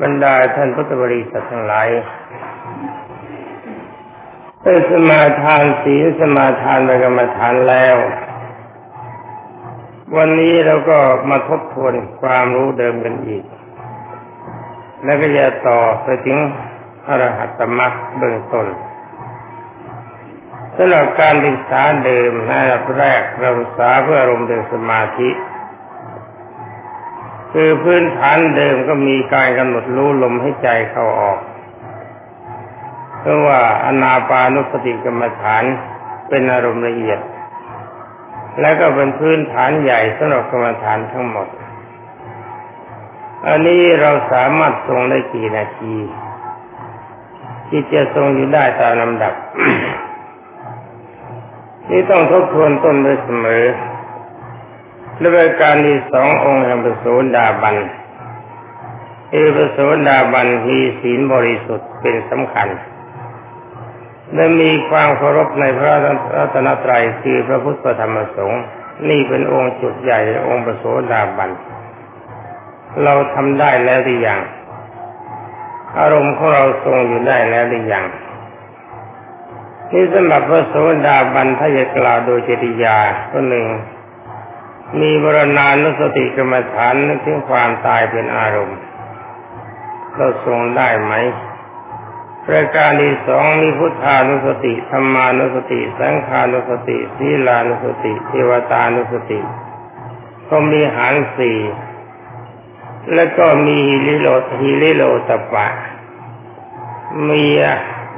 บรรดาท่านพุทธบริษัททั้งหลายได้สมาทานศีลสมาทานไปกรรมฐานแล้ว วันนี้เราก็มาทบทวนความรู้เดิมกันอีก แล้วก็จะต่อไปถึงอรหัตมรรคเบื้องต้นสำหรับการศึกษาเดิมในระดับแรกเราศึกษาเพื่ออารมณ์เดินสมาธิ คือพื้นฐานเดิมก็มีการกำหนดรู้ลมให้ใจเข้าออกเพราะว่าอนาปานุสติกรรมฐานเป็นอารมณ์ละเอียด และก็เป็นพื้นฐานใหญ่สำหรับกรรมฐานทั้งหมด อันนี้เราสามารถทรงได้กี่นาทีที่จะทรงอยู่ได้ตามลำดับ นี่ต้องทบทวนต้นไว้เสมอ และรายการที่สององค์แห่งประโสดาบันเอประโสดาบันมีศีลบริสุทธิ์เป็นสำคัญ และมีความเคารพในพระรัตนตรัยคือพระพุทธธรรมสงฆ์นี่เป็นองค์จุดใหญ่องค์ประโสดาบัน เราทำได้แล้วหรือยังอารมณ์ของเราทรงอยู่ได้แล้วหรือยังนี่สำหรับพระโสดาบันถ้าจะกล่าวโดยจริยาก็หนึ่ง มีบรณานุสติกรรมฐานนึกถึงความตายเป็นอารมณ์เราทรงได้ไหมประการที่สองมีพุทธานุสติธรรมานุสติ สังขานุสติศีลานุสติเทวตานุสติ ก็มีหารสี่แล้วก็มีฮิริโลฮิริโลตปะ มี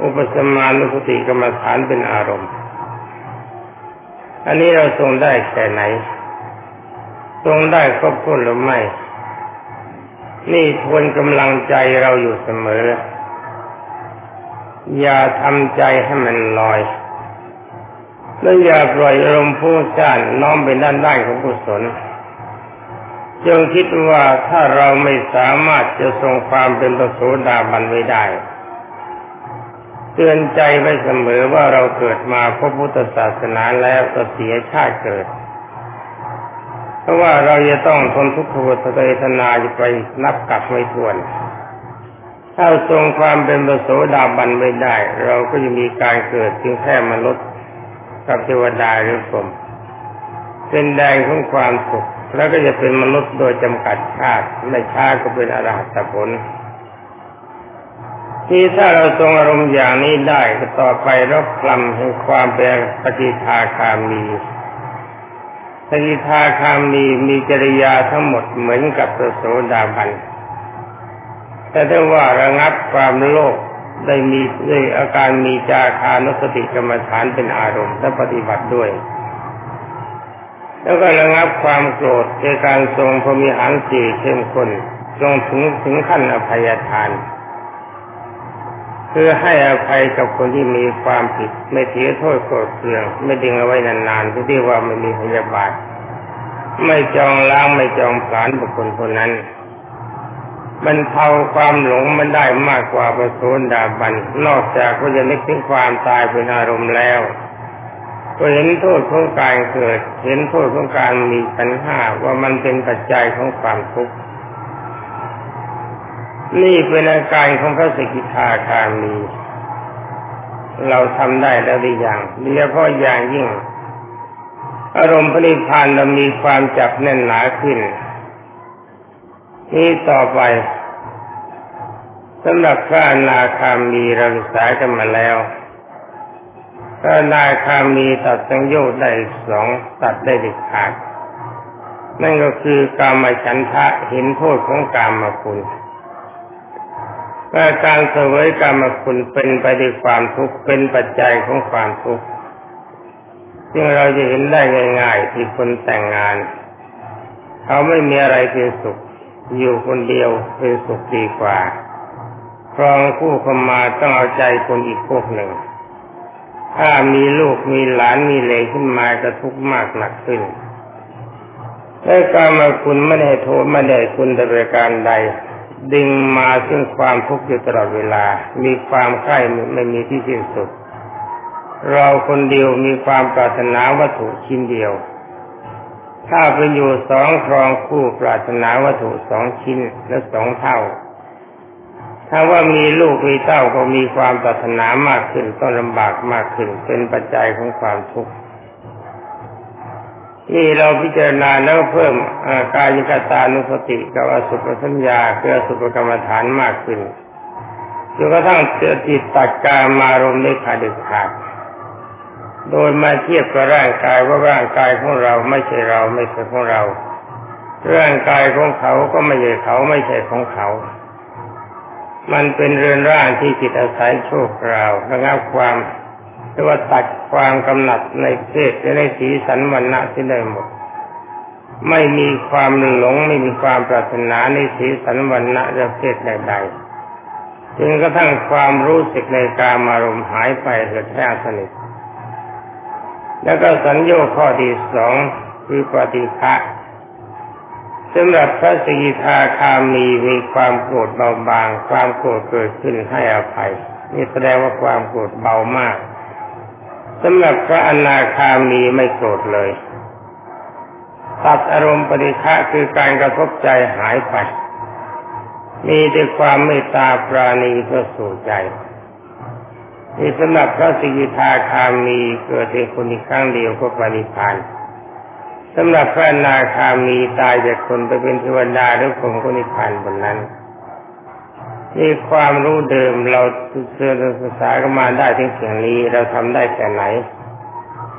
อุปสมานุสติกรรมฐานเป็นอารมณ์ อันนี้เราทรงได้แค่ไหน ทรงได้ครบถ้วนหรือไม่ นี่ทวนกำลังใจเราอยู่เสมอ อย่าทำใจให้มันลอย และอย่าปล่อยอารมณ์ผู้จ้านน้อมไปด้านด้านของกุศลจงคิดว่าถ้าเราไม่สามารถจะทรงความเป็นประโสดาบันไว้ได้ เตือนใจไว้เสมอว่าเราเกิดมาพบพุทธศาสนาแล้วก็เสียชาติเกิด เพราะว่าเราจะต้องทนทุกขเวทนาจะไปนับกลับไม่ถ้วน ถ้าทรงความเป็นประโสดาบันไม่ได้ เราก็จะมีการเกิดเพียงแค่มนุษย์กับเทวดาหรือพรหมเป็นแดงของความสุข แล้วก็จะเป็นมนุษย์โดยจำกัดชาติไม่ช้าก็เป็นอรหัตผลที่ถ้าเราทรงอารมณ์อย่างนี้ได้ก็ต่อไปรบกลำแห่งความเป็นปฏิทาคามี ปฏิทาคามีมีจริยาทั้งหมดเหมือนกับพระโสดาบัน แต่ถ้าว่าระงับความโลภได้มีด้วยอาการมีจาคานุสติกรรมฐานเป็นอารมณ์และปฏิบัติด้วย แล้วก็ระงับความโกรธในการทรงพรมีหันสีเข้มข้นทรงถึงถึงขั้นอภัยทาน คือให้อภัยกับคนที่มีความผิด ไม่เสียโทษโกรธเคือง ไม่ดึงเอาไว้นานๆที่เรียกว่าไม่มีพยาบาท ไม่จองล้างไม่จองผลานบุคคลคนนั้นมันเทาความหลงมันได้มากกว่าประโสดาบัน นอกจากก็จะนึกถึงความตายเป็นอารมณ์แล้วก็เห็นโทษของการเกิด เห็นโทษของการมีปัญหาว่ามันเป็นปัจจัยของความทุกข์ นี่เป็นอาการของพระสกิทาคามี เราทำได้แล้วหรือยังโดยเฉพาะอย่างยิ่ง อารมณ์พระนิพานเรามีความจับแน่นหนาขึ้น นี่ต่อไปสำหรับพระอนาคามีเราศึกษากันมาแล้วพระอนาคามีตัดสังโยชน์ได้สองตัดได้เด็ดขาดนั่นก็คือกามฉันทะเห็นโทษของกามาคุณ ว่าการเสวยกรรมคุณเป็นไปด้วยความทุกข์เป็นปัจจัยของความทุกข์ซึ่งเราจะเห็นได้ง่าย ๆ ที่คนแต่งงาน เขาไม่มีอะไรเป็นสุข อยู่คนเดียวเป็นสุขดีกว่าครองคู่เข้ามาต้องเอาใจคนอีกพวกหนึ่ง ถ้ามีลูกมีหลานมีเลขึ้นมาจะทุกข์มากหนักขึ้นแต่การมาคุณไม่ได้โทษไม่ได้คุณแต่ประการใด ดึงมาซึ่งความทุกข์อยู่ตลอดเวลา มีความใกล้ไม่มีที่สิ้นสุด เราคนเดียวมีความปรารถนาวัตถุชิ้นเดียว ถ้าเป็นอยู่สองครองคู่ปรารถนาวัตถุสองชิ้นและสองเท่า ถ้าว่ามีลูกมีเต้าก็มีความปรารถนามากขึ้นต้องลำบากมากขึ้นเป็นปัจจัยของความทุกข์ นี่เราพิจารณาแล้วเพิ่มกายกตานุสติกับอสุภสัญญาเพื่อสุภกรรมฐานมากขึ้นจนกระทั่งเจอจิตตัดกามารมณ์ได้ขาดเด็ดขาดโดยมาเทียบกับร่างกายว่าร่างกายของเราไม่ใช่เราไม่ใช่ของเรา ร่างกายของเขาก็ไม่ใช่เขาไม่ใช่ของเขา มันเป็นเรือนร่างที่จิตอาศัยโชคราวระงับความ หรือว่าตัดความกำหนัดในเพศและในสีสันวันณะที่ได้หมด ไม่มีความหลงไม่มีความปรารถนาในสีสันวันณะและเพศใดๆจนกระทั่งความรู้สึกในการมารมหายไปเหือแห้งสนิทแล้วก็สัญญาข้อที่สองคือปฏิฆะสำหรับพระสกิทาคามีมีความโกรธเบาบาง ความโกรธเกิดขึ้นให้อภัยนี่แสดงว่าความโกรธเบามาก สำหรับพระอนาคามีไม่โกรธเลย ตัดอารมณ์ปฏิฆะคือการกระทบใจหายไป มีแต่ความเมตตาปราณีเพื่อสู่ใจนี่สำหรับพระสิกิทาคามีเกิดเพียงคนอีกครั้งเดียวก็ปฏิพานสำหรับพระนาคามีตายจากคนไปเป็นเทวดาหรือคนก็นิพพานบนนั้น นี่ความรู้เดิมเราเรียนศึกษากันมาได้ถึงเสียงนี้ เราทำได้แค่ไหน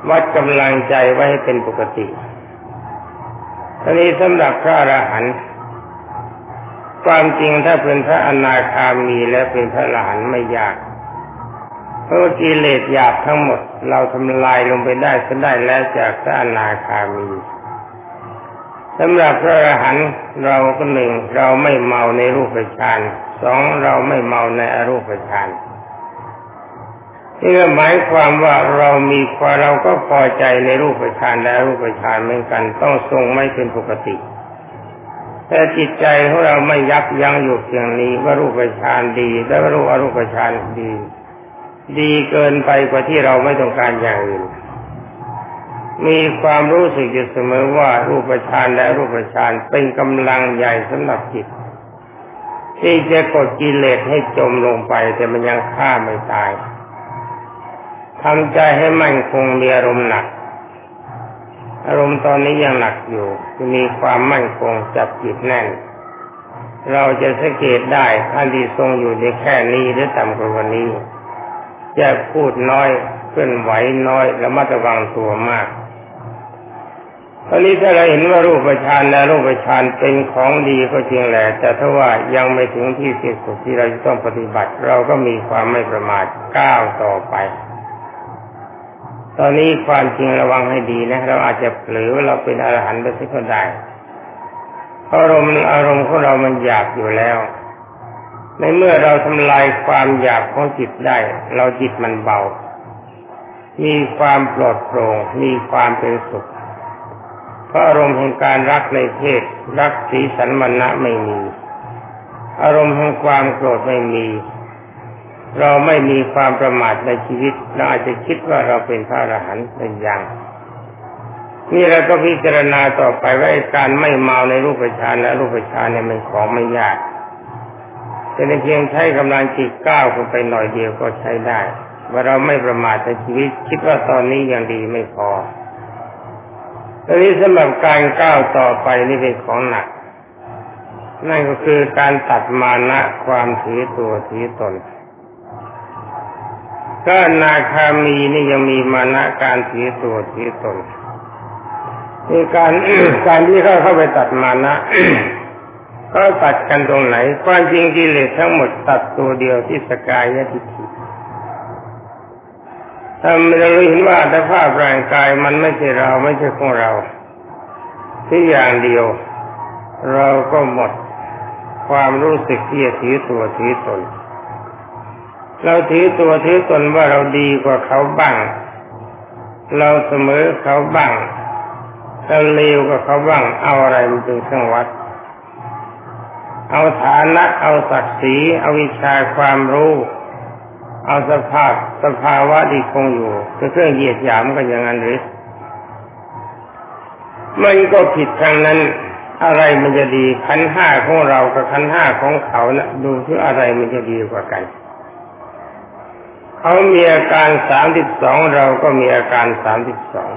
วัดกำลังใจไว้ให้เป็นปกติทีนี้สำหรับพระอรหันต์ความจริงถ้าเป็นพระอนาคามีและเป็นพระอรหันต์ไม่ยากเพราะกิเลสหยาบทั้งหมด เราทำลายลงไปได้ก็ได้แล้วจากพระอนาคามี สำหรับพระอรหันต์เราก็หนึ่งเราไม่เมาในรูปฌานสองเราไม่เมาในอรูปฌานนี่ก็หมายความว่าเรามีความเราก็พอใจในรูปฌานและรูปฌานเหมือนกัน ต้องทรงไม่เป็นปกติ แต่จิตใจของเราไม่ยับยั้งอยู่เพียงนี้ว่ารูปฌานดี และว่ารูปอรูปฌานดี ดีเกินไปกว่าที่เราไม่ต้องการอย่างอื่น มีความรู้สึกอยู่เสมอว่ารูปฌานและรูปฌานเป็นกำลังใหญ่สำหรับจิต ที่จะกดกิเลสให้จมลงไป แต่มันยังฆ่าไม่ตายทำใจให้มั่นคงมีอารมณ์หนัก อารมณ์ตอนนี้ยังหนักอยู่มีความมั่นคงจับจิตแน่น เราจะสังเกตได้ท่านที่ทรงอยู่ในแค่นี้หรือต่ำกว่าวันนี้จะพูดน้อยเคลื่อนไหวน้อยและมัดระวังตัวมาก ตอนนี้ถ้าเราเห็นว่ารูปฌานและรูปฌานเป็นของดีก็จริงแหละ แต่ถ้าว่ายังไม่ถึงที่สิ้นสุดที่เราจะต้องปฏิบัติ เราก็มีความไม่ประมาทก้าวต่อไป ตอนนี้ความจริงระวังให้ดีนะ เราอาจจะเผลอเราเป็นอรหันต์ไปสักก็ได้อารมณ์อารมณ์ของเรามันหยาบอยู่แล้ว ในเมื่อเราทำลายความหยาบของจิตได้ เราจิตมันเบา มีความปลอดโปร่งมีความเป็นสุข ราะอารมณ์แห่งการรักในเพศรักสีสันมันนะไม่มี อารมณ์แห่งความโกรธไม่มี เราไม่มีความประมาทในชีวิตเราอาจจะคิดว่าเราเป็นพระอรหันต์เป็นอย่างนี่เราก็พิจารณาต่อไปว่าการไม่เมาในรูปฌานและรูปฌานเนี่ยมันของไม่ยากแต่ในเพียงใช้กำลังจิตก้าวขึ้นไปหน่อยเดียวก็ใช้ได้ว่าเราไม่ประมาทในชีวิต คิดว่าตอนนี้ยังดีไม่พอ ทีนี้สำหรับการก้าวต่อไปนี่เป็นของหนัก นั่นก็คือการตัดมานะความถือตัวถือตนก็นาคามีนี่ยังมีมานะการถือตัวถือตนมีการการที่เขาเข้าไปตัดมานะก็ตัดกันตรงไหนความจริงกิเลสทั้งหมดตัดตัวเดียวที่สกายยทิฏฐิ ถ้าเราเห็นว่าอัตภาพร่างกายมันไม่ใช่เราไม่ใช่ของเราที่อย่างเดียว เราก็หมดความรู้สึกที่จะถือตัวถือตน เราถือตัวถือตนว่าเราดีกว่าเขาบ้าง เราเสมอเขาบ้างเราเลวกว่าเขาบ้าง เอาอะไรมันเป็นเครื่องวัด เอาฐานะ เอาศักดิ์ศรี เอาวิชาความรู้ เอาสภาพ สภาวะที่คงอยู่คือเครื่องเหยียดหยามกันอย่างนั้นหรือมันก็ผิดทางนั้น อะไรมันจะดีขันห้าของเรากับขันห้าของเขานะ่ะ ดูที่อะไรมันจะดีกว่ากัน เขามีอาการสามสิบสองเราก็มีอาการสามสิบสอง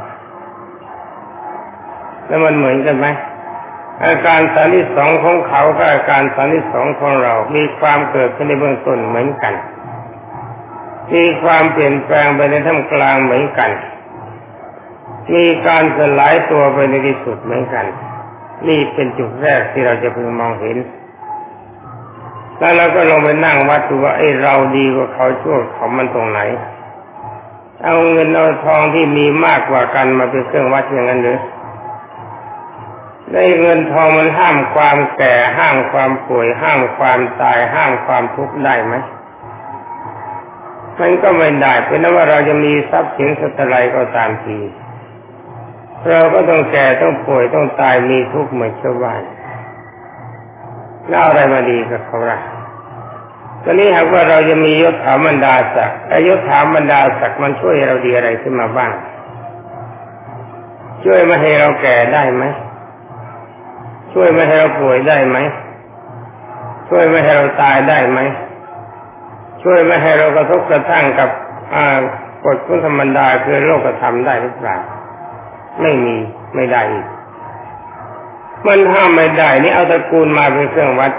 แล้วมันเหมือนกันไหมอาการสามที่สองของเขากับอาการสามที่สองของเรา มีความเกิดขึ้นในเบื้องต้นเหมือนกัน มีความเปลี่ยนแปลงไปในท่ามกลางเหมือนกัน มีการสลายตัวไปในที่สุดเหมือนกัน นี่เป็นจุดแรกที่เราจะพึงมองเห็น แล้วเราก็ลงไปนั่งวัดดูว่าไอ้เราดีกว่าเขาชั่วเขามันตรงไหน เอาเงินเอาทองที่มีมากกว่ากันมาเป็นเครื่องวัดอย่างนั้นหรือได้เงินทองมันห้ามความแก่ห้ามความป่วยห้ามความตายห้ามความทุกข์ได้ไหม มันก็ไม่ได้เป็นว่าเราจะมีทรัพย์สินสักไรก็ตามทีเราก็ต้องแก่ต้องป่วยต้องตายมีทุกข์เหมือนชาวบ้านแล้วอะไรมาดีกับเขาล่ะตอนนี้หากว่าเราจะมียศถาบรรดาศักดิ์อายศถาบรรดาศักดิ์มันช่วยเราดีอะไรขึ้นมาบ้าง ช่วยมาให้เราแก่ได้ไหมช่วยม่ให้เราป่วยได้ไหมช่วยม่ให้เราตายได้ไหม ช่วยไม่ให้เรากระทบกระทั่งกับกฎคุณธรรมดาคือโลกธรรมได้หรือเปล่า ไม่มีไม่ได้อีกมันห้ามไม่ได้นี่เอาตระกูลมาเป็นเครื่องวัด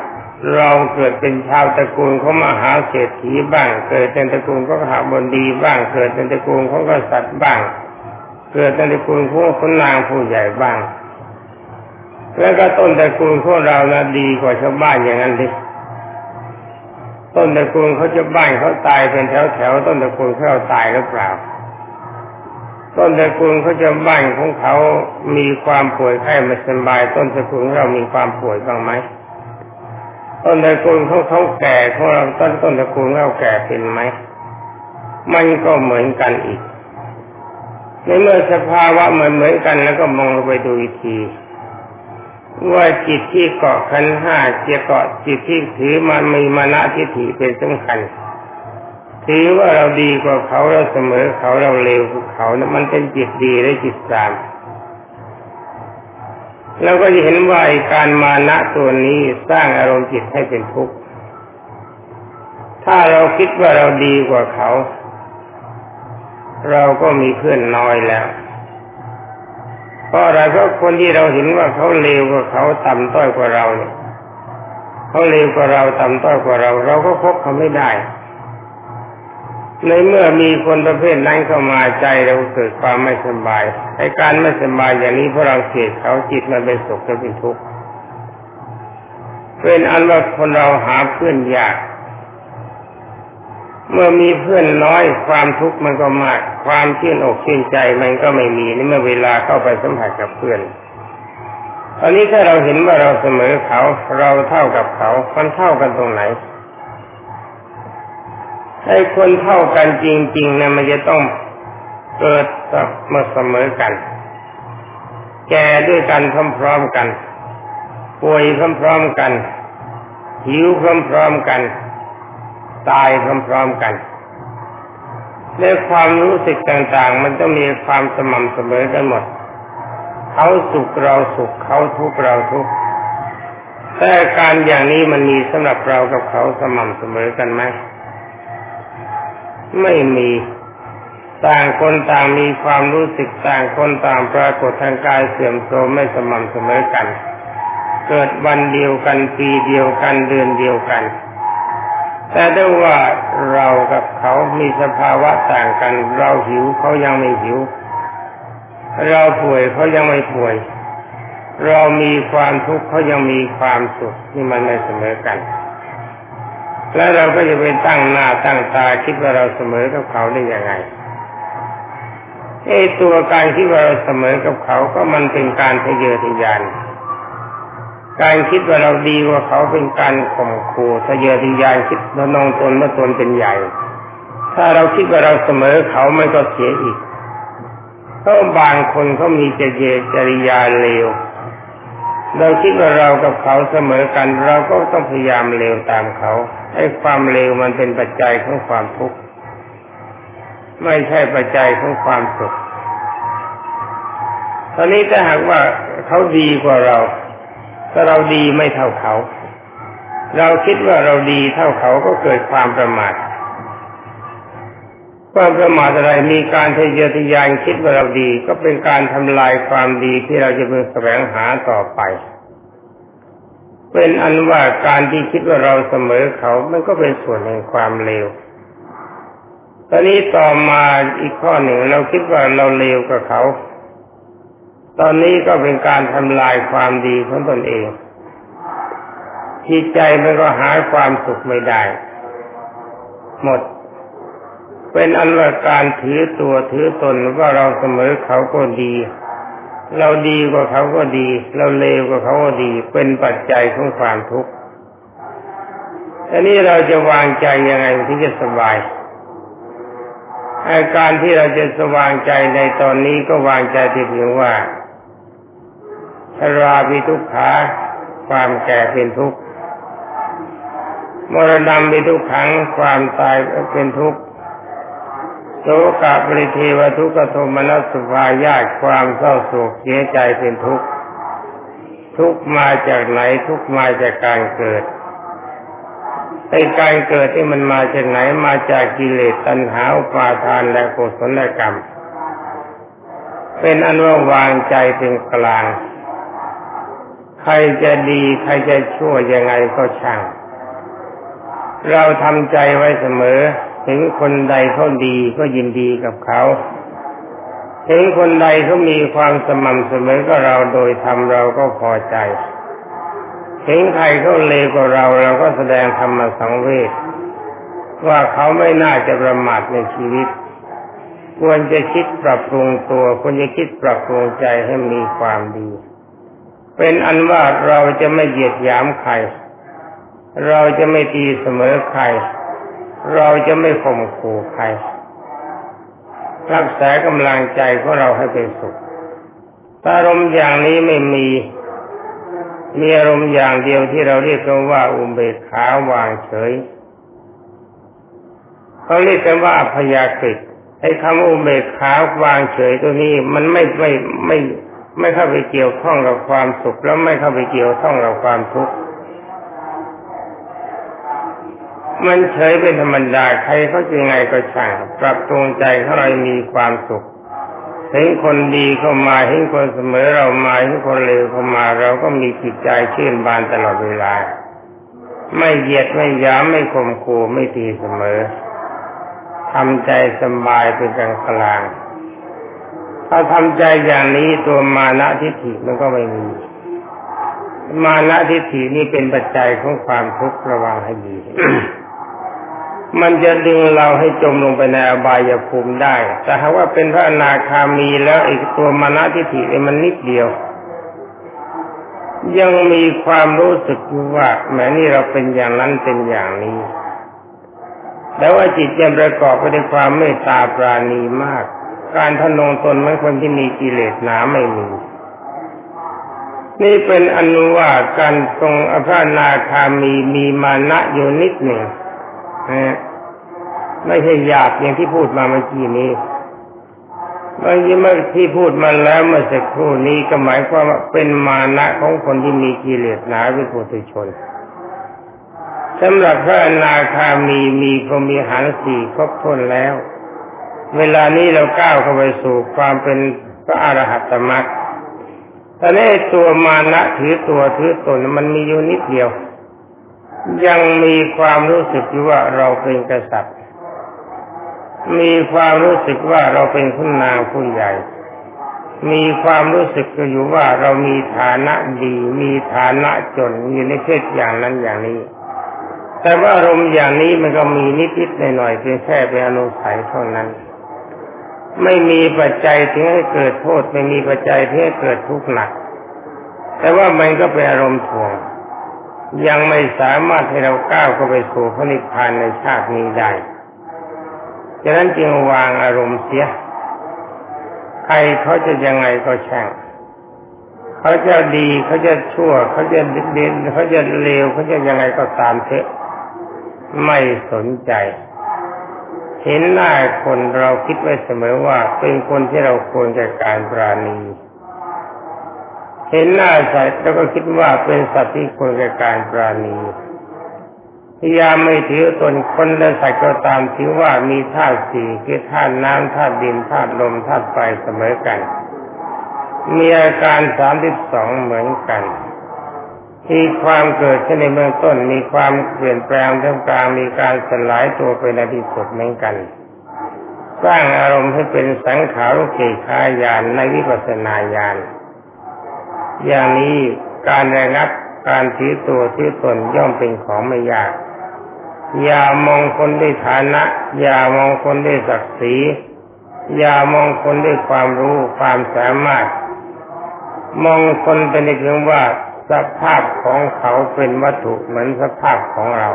เราเกิดเป็นชาวตระกูลของมหาเศรษฐีบ้าง เกิดเป็นตระกูลของขหาบดีบ้าง เกิดเป็นตระกูลของกษัตริย์บ้าง เกิดเป็นตระกูลของคนนางผู้ใหญ่บ้าง แล้วก็ต้นตระกูลของเรานะดีกว่าชาวบ้านอย่างนั้นดิ ต้นตระกูลเขาจะบ้านเขาตายเป็นแถวแถวต้นตระกูลเขาตายหรือเปล่า ต้นตระกูลเขาจะบ้านของเขามีความป่วยไข้ไม่สบาย ต้นตระกูลเรามีความป่วยบ้างไหมต้นตระกูลเขาเขาแก่ของเราต้นต้นตระกูลเราแก่เป็นไหมมันก็เหมือนกันอีกในเมื่อสภาวะเหมือนเหมือนกันแล้วก็มองไปดูอีกที ว่าจิตที่เกาะขันห้าจะเกาะจิตที่ถือมันมีมานะทิฏฐิเป็นสำคัญ ถือว่าเราดีกว่าเขาเราเสมอเขาเราเลวกว่าเขานะมันเป็นจิตดีและจิตสามเราก็จะเห็นว่าการมานะตัวนี้สร้างอารมณ์จิตให้เป็นทุกข์ ถ้าเราคิดว่าเราดีกว่าเขา เราก็มีเพื่อนน้อยแล้ว เพราะอะไรเพราะคนที่เราเห็นว่าเขาเลวกว่าเขาต่ำต้อยกว่าเราเนี่ยเขาเลวกว่าเราต่ำต้อยกว่าเรา เราก็พบเขาไม่ได้ ในเมื่อมีคนประเภทนั้นเข้ามาใจเราเกิดความไม่สบายไอ้การไม่สบายอย่างนี้เพราะเราเสียเขาจิตมันเป็นสุขและเป็นทุกข์เป็นอันว่าคนเราหาเพื่อนยาก เมื่อมีเพื่อนน้อยความทุกข์มันก็มาก ความชื่นอกชื่นใจมันก็ไม่มีนี่เมื่อเวลาเข้าไปสัมผัสกับเพื่อนตอนนี้ถ้าเราเห็นว่าเราเสมอเขาเราเท่ากับเขามันเท่ากันตรงไหนไอ้คนเท่ากันจริงๆนะมันจะต้องเกิดมาเสมอกัน แก่ด้วยกันพร้อมๆกัน ป่วยพร้อมๆกัน หิวพร้อมๆกัน ตายพร้อมๆกันในความรู้สึกต่างๆ มันต้องมีความสม่ำเสมอกันหมด เขาสุขเราสุขเขาทุกข์เราทุกข์แต่การอย่างนี้มันมีสำหรับเรากับเขาสม่ำเสมอกันไหมไม่มีต่างคนต่างมีความรู้สึกต่างคนต่างปรากฏทางกายเสื่อมโทรมไม่สม่ำเสมอกัน เกิดวันเดียวกันปีเดียวกันเดือนเดียวกัน แต่ได้ว่าเรากับเขามีสภาวะต่างกัน เราหิวเขายังไม่หิว เราป่วยเขายังไม่ป่วย เรามีความทุกข์เขายังมีความสุขนี่มันไม่เสมอกัน แล้วเราก็จะไปตั้งหน้าตั้งตาคิดว่าเราเสมอกับเขาได้ยังไงไอ้ตัวการคิดว่าเราเสมอกับเขาก็มันเป็นการทะเยอทะยาน การคิดว่าเราดีกว่าเขาเป็นการข่มขู่ทะเยอทะยานคิดว่านองตนเมื่อตนเป็นใหญ่ ถ้าเราคิดว่าเราเสมอเขาไม่ก็เสียอีกเพราะบางคนเขามีเจเยจริยาเลว เราคิดว่าเรากับเขาเสมอกัน เราก็ต้องพยายามเลวตามเขา ให้ความเลวมันเป็นปัจจัยของความทุกข์ไม่ใช่ปัจจัยของความสุขตอนนี้ถ้าหากว่าเขาดีกว่าเรา ถ้าเราดีไม่เท่าเขา เราคิดว่าเราดีเท่าเขาก็เกิดความประมาทความประมาทอะไรมีการทะเยอทะยานคิดว่าเราดี ก็เป็นการทำลายความดีที่เราจะเป็นแสวงหาต่อไป เป็นอันว่าการที่คิดว่าเราเสมอเขา มันก็เป็นส่วนแห่งความเลวตอนนี้ต่อมาอีกข้อหนึ่งเราคิดว่าเราเลวกับเขา ตอนนี้ก็เป็นการทำลายความดีของตนเองจิตใจมันก็หาความสุขไม่ได้ หมด เป็นอันว่าการถือตัวถือตนว่าเราเสมอเขาก็ดี เราดีกว่าเขาก็ดี เราเลวกว่าเขาก็ดี เป็นปัจจัยของความทุกข์อันนี้เราจะวางใจยังไงที่จะสบายอาการที่เราจะสว่างใจในตอนนี้ก็วางใจที่เพียงว่า ราพิทุกขาความแก่เป็นทุกข์มรณะเป็นทุกขังความตายเป็นทุกข์โสกะปริเทวทุกขโทมนัสสุภายาตความเศร้าโศกเสียใจเป็นทุกข์ทุกมาจากไหนทุกมาจากการเกิดไอ้การเกิดที่มันมาจากไหนมาจากกิเลสตัณหาอุปาทานและกุศลกรรม เป็นอันว่าวางใจเป็นกลาง ใครจะดีใครจะชั่วยังไงก็ช่าง เราทำใจไว้เสมอ ถึงคนใดเขาดีก็ยินดีกับเขาถึงคนใดเขามีความสม่ำเสมอก็เราโดยทำเราก็พอใจเห็นใครเขาเลวกว่าเราเราก็แสดงธรรมสังเวชว่าเขาไม่น่าจะประมาทในชีวิต ควรจะคิดปรับปรุงตัวควรจะคิดปรับปรุงใจให้มีความดี เป็นอันว่าเราจะไม่เหยียดหยามใคร เราจะไม่ตีเสมอใคร เราจะไม่ข่มขู่ใคร รักษากำลังใจของเราให้เป็นสุขอารมณ์อย่างนี้ไม่มี มีอารมณ์อย่างเดียวที่เราเรียกกันว่าอุเบกขาวางเฉย เขาเรียกกันว่าพยากฤิไอ้คำอุเบกขาวางเฉยตัวนี้มันไม่ไม่ไม่ไม่ ม่เข้าไปเกี่ยวข้องกับความสุขแล้วไม่เข้าไปเกี่ยวข้องกับความทุกข์มันเฉยเป็นธรรมดาใครเขาจะไงก็ช่างปรับตรงใจเขาเรามีความสุขเห็นคนดีเข้ามาเห็นคนเสมอเรามาเห็นคนเลวเข้ามาเราก็มีจิตใจชื่นบานตลอดเวลา ไม่เหยียดไม่ย้ำไม่ข่มขู่ไม่ตีเสมอทำใจสบายเป็นกลางกลาง ถ้าทำใจอย่างนี้ตัวมานะทิฏฐิมันก็ไม่มี มานะทิฏฐินี่เป็นปัจจัยของความทุกข์ระวังให้ดีมันจะดึงเราให้จมลงไปในอบายภูมิได้ แต่หากว่าเป็นพระอนาคามีแล้วอีกตัวมานะทิฏฐิมันนิดเดียว ยังมีความรู้สึกว่าแม้นี่เราเป็นอย่างนั้นเป็นอย่างนี้แต่ว่าจิตยังประกอบไปด้วยความเมตตาปราณีมาก การทนงตนเหมือนคนที่มีกิเลสหนาไม่มี นี่เป็นอนุว่าการทรงอภานาคามีมีมานะอยู่นิดหนึ่งไม่ใช่หยาบอย่างที่พูดมาเมื่อกี้นี้บางทีเมื่อที่พูดมาแล้วเมื่อสักครู่นี้ก็หมายความว่าเป็นมานะของคนที่มีกิเลสหนาวิปุถุชนสำหรับพระอนาคามีมีพรมีหารสี่ครบถ้วนแล้ว เวลานี้เราก้าวเข้าไปสู่ความเป็นพระอรหัตมรรคต่ในตัวมานะถือตัวถือตนมันมีอยู่นิดเดียว ยังมีความรู้สึกอยู่ว่าเราเป็นกษัตริย์ มีความรู้สึกว่าเราเป็นคุณนางผู้ใหญ่ มีความรู้สึกอยู่ว่าเรามีฐานะดี มีฐานะจนอยู่ในเพศอย่างนั้นอย่างนี้ แต่ว่าอารมณ์อย่างนี้มันก็มีนิดๆหน่อยๆเพียงแค่เป็นอนุสัยเท่านั้น ไม่มีปัจจัยที่ให้เกิดโทษ ไม่มีปัจจัยที่ให้เกิดทุกข์หนัก แต่ว่ามันก็เป็นอารมณ์ถ่วง ยังไม่สามารถให้เราก้าวเข้าไปสู่พระนิพพานในชาตินี้ได้ฉะนั้นจึงวางอารมณ์เสีย ใครเขาจะยังไงก็ช่างเขาจะดีเขาจะชั่ว เขาจะเด่นเขาจะเลวเขาจะยังไงก็ตามเถอะไม่สนใจ เห็นหน้าคนเราคิดไว้เสมอว่าเป็นคนที่เราควรแก่การปราณี เห็นหน้าสัตว์แล้วก็คิดว่าเป็นสัตว์ที่ควรแก่การปราณีพยายามไม่ถือตนคนและสัตว์ก็ตามถือว่ามีธาตุสี่คือธาตุน้ำธาตุดินธาตุลมธาตุไฟเสมอกัน มีอาการสามสิบสองเหมือนกัน มีความเกิดขึ้นในเบื้องต้น มีความเปลี่ยนแปลงท่ามกลางมีการสลายตัวไปในที่สุดเหมือนกัน สร้างอารมณ์ให้เป็นสังขารุกิขายานในวิปัสสนาญาณอย่างนี้การระงับการถือตัวถือตนย่อมเป็นของไม่ยาก อย่ามองคนด้วยฐานะ อย่ามองคนด้วยศักดิ์ศรีอย่ามองคนด้วยความรู้ความสามารถ มองคนเป็นเพียงว่า สภาพของเขาเป็นวัตถุเหมือนสภาพของเรา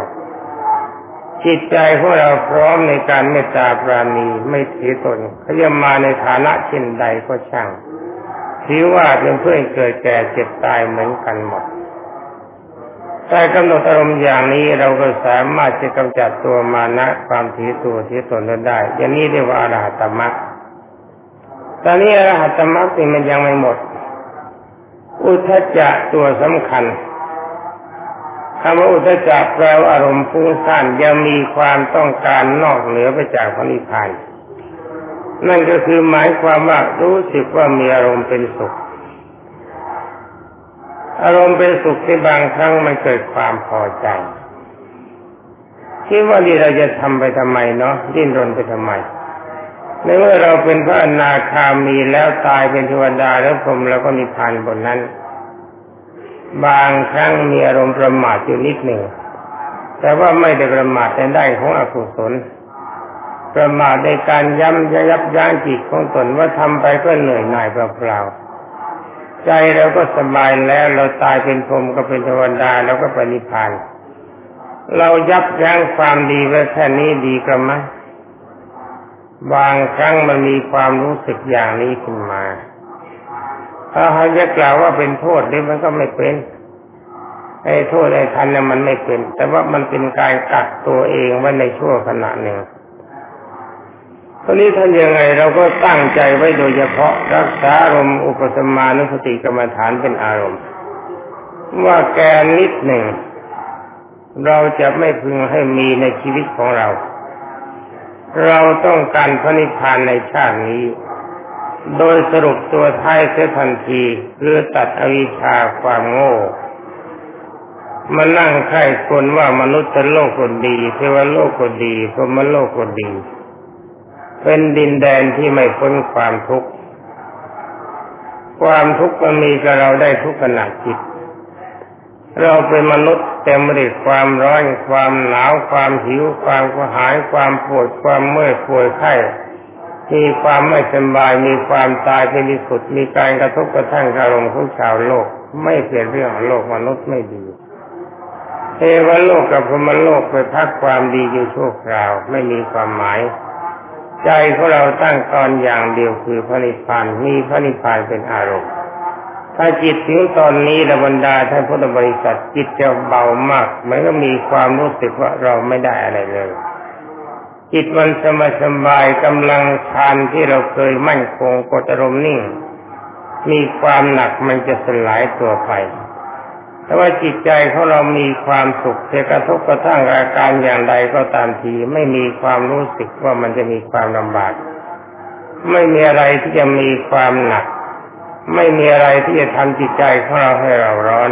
จิตใจของเราพร้อมในการเมตตาปราณีไม่ถือตนเขาจะมาในฐานะเช่นใดก็ช่างถือว่าเป็นเพื่อนเกิดแก่เจ็บตายเหมือนกันหมดถ้ากำหนดอารมณ์อย่างนี้เราก็สามารถจะกำจัดตัวมานะความถือตัวถือตนได้ อย่างนี้เรียกว่าอรหัตมรรคตอนนี้อรหัตมรรคนี่มันยังไม่หมด อุทจจะตัวสำคัญคำว่าอุทจจะแปลว่าอารมณ์ฟุ้งซ่านยังมีความต้องการนอกเหนือไปจากพระนิพพานนั่นก็คือหมายความว่ารู้สึกว่ามีอารมณ์เป็นสุข อารมณ์เป็นสุขที่บางครั้งมันเกิดความพอใจคิดว่านี่เราจะทำไปทำไมเนาะดิ้นรนไปทำไม ในเมื่อเราเป็นพระอนาคามีแล้วตายเป็นเทวดาแล้วพรมแล้วก็นิพพานบนนั้น บางครั้งมีอารมณ์ประมาทอยู่นิดหนึ่ง แต่ว่าไม่ได้ประมาทในได้ของอกุศลประมาทในการย้ำยับยั้งจิตของตนว่าทำไปก็เหนื่อยหน่ายเปล่าๆใจเราก็สบายแล้วเราตายเป็นพรหมก็เป็นเทวดาแล้วก็ปณิพานเรายับยั้งความดีไว้แค่นี้ดีกระมัง บางครั้งมันมีความรู้สึกอย่างนี้ขึ้นมา ถ้าเขาจะกล่าวว่าเป็นโทษนี่มันก็ไม่เป็น ไอ้โทษไอ้ทันเนี่ยมันไม่เป็น แต่ว่ามันเป็นการกัดตัวเองไว้ในชั่วขณะหนึ่งตอนนี้ท่านยังไงเราก็ตั้งใจไว้โดยเฉพาะรักษาอารมณ์อุปสมานุสติกรรมฐานเป็นอารมณ์ ว่าแกนิดหนึ่ง เราจะไม่พึงให้มีในชีวิตของเรา เราต้องการพระนิพพานในชาตินี้ โดยสรุปตัวท้ายเสียทันทีคือตัดอวิชชาความโง่มานั่งไข้คนว่ามนุษย์โลกคนดีเทวโลกคนดีพรหมโลกคนดี เป็นดินแดนที่ไม่พ้นความทุกข์ ความทุกข์มันมีกับเราได้ทุกขณะจิต เราเป็นมนุษย์เต็มไปด้วยความร้อนความหนาวความหิวความกระหายความปวดความเมื่อยป่วยไข้มีความไม่สบายมีความตายเป็นที่สุดมีการกระทบกระทั่งอารมณ์ของชาวโลก ไม่เปลี่ยนเรื่องโลกมนุษย์ไม่ดีเทวโลกกับพรมโลกไปพักความดีอยู่ชั่วคราวไม่มีความหมาย ใจของเราตั้งตอนอย่างเดียวคือพระนิพพานมีพระนิพพานเป็นอารมณ์ ถ้าจิตถึงตอนนี้ระบรรดาท่านพุทธบริษัทจิตจะเบามากเหมือนก็มีความรู้สึกว่าเราไม่ได้อะไรเลย จิตมันสบายสบายกำลังฌานที่เราเคยมั่นคงกดอารมณ์นิ่ง มีความหนักมันจะสลายตัวไปแต่ว่าจิตใจของเรามีความสุขจะกระทบกระทั่งอาการอย่างใดก็ตามทีไม่มีความรู้สึกว่ามันจะมีความลำบาก ไม่มีอะไรที่จะมีความหนัก ไม่มีอะไรที่จะทำจิตใจของเราให้เราร้อน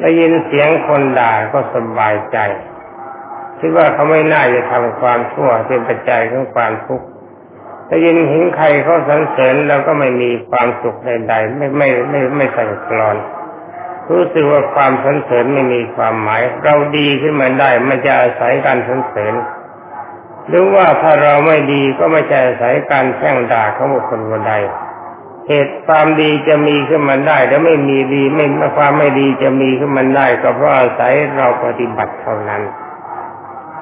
ได้ยินเสียงคนด่าก็สบายใจ คิดว่าเขาไม่น่าจะทำความชั่วเป็นปัจจัยของความทุกข์ได้ยินเห็นใครเขาสรรเสริญเราก็ไม่มีความสุขใดๆไม่ไม่ไม่ไม่สั่นคลอน รู้สึกว่าความสรรเสริญไม่มีความหมาย เราดีขึ้นมาได้ไม่จะอาศัยการสรรเสริญหรือว่าถ้าเราไม่ดีก็ไม่ใช่อาศัยการแช่งด่าของบุคคลคนใด เหตุความดีจะมีขึ้นมาได้ แล้วไม่มีดีไม่ความไม่ดีจะมีขึ้นมาได้ ก็เพราะอาศัยเราปฏิบัติเท่านั้น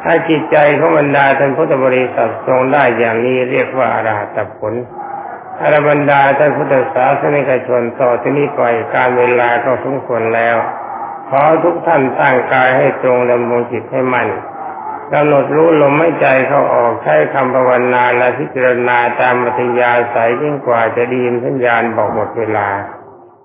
ถ้าจิตใจของบรรดาท่านพุทธบริษัททรงได้อย่างนี้เรียกว่าอรหัตผลอรบรรดาท่านพุทธศาสนิกชนต่อที่นี้ไปการเวลาก็สมควรแล้ว ขอทุกท่านตั้งกายให้ตรงดำรงจิตให้มั่น กำหนดรู้ลมไม่ใจเข้าออกใช้คำภาวนาและพิจารณาตามมัธยาสายยิ่งกว่าจะดีนสัญญาณบอกหมดเวลา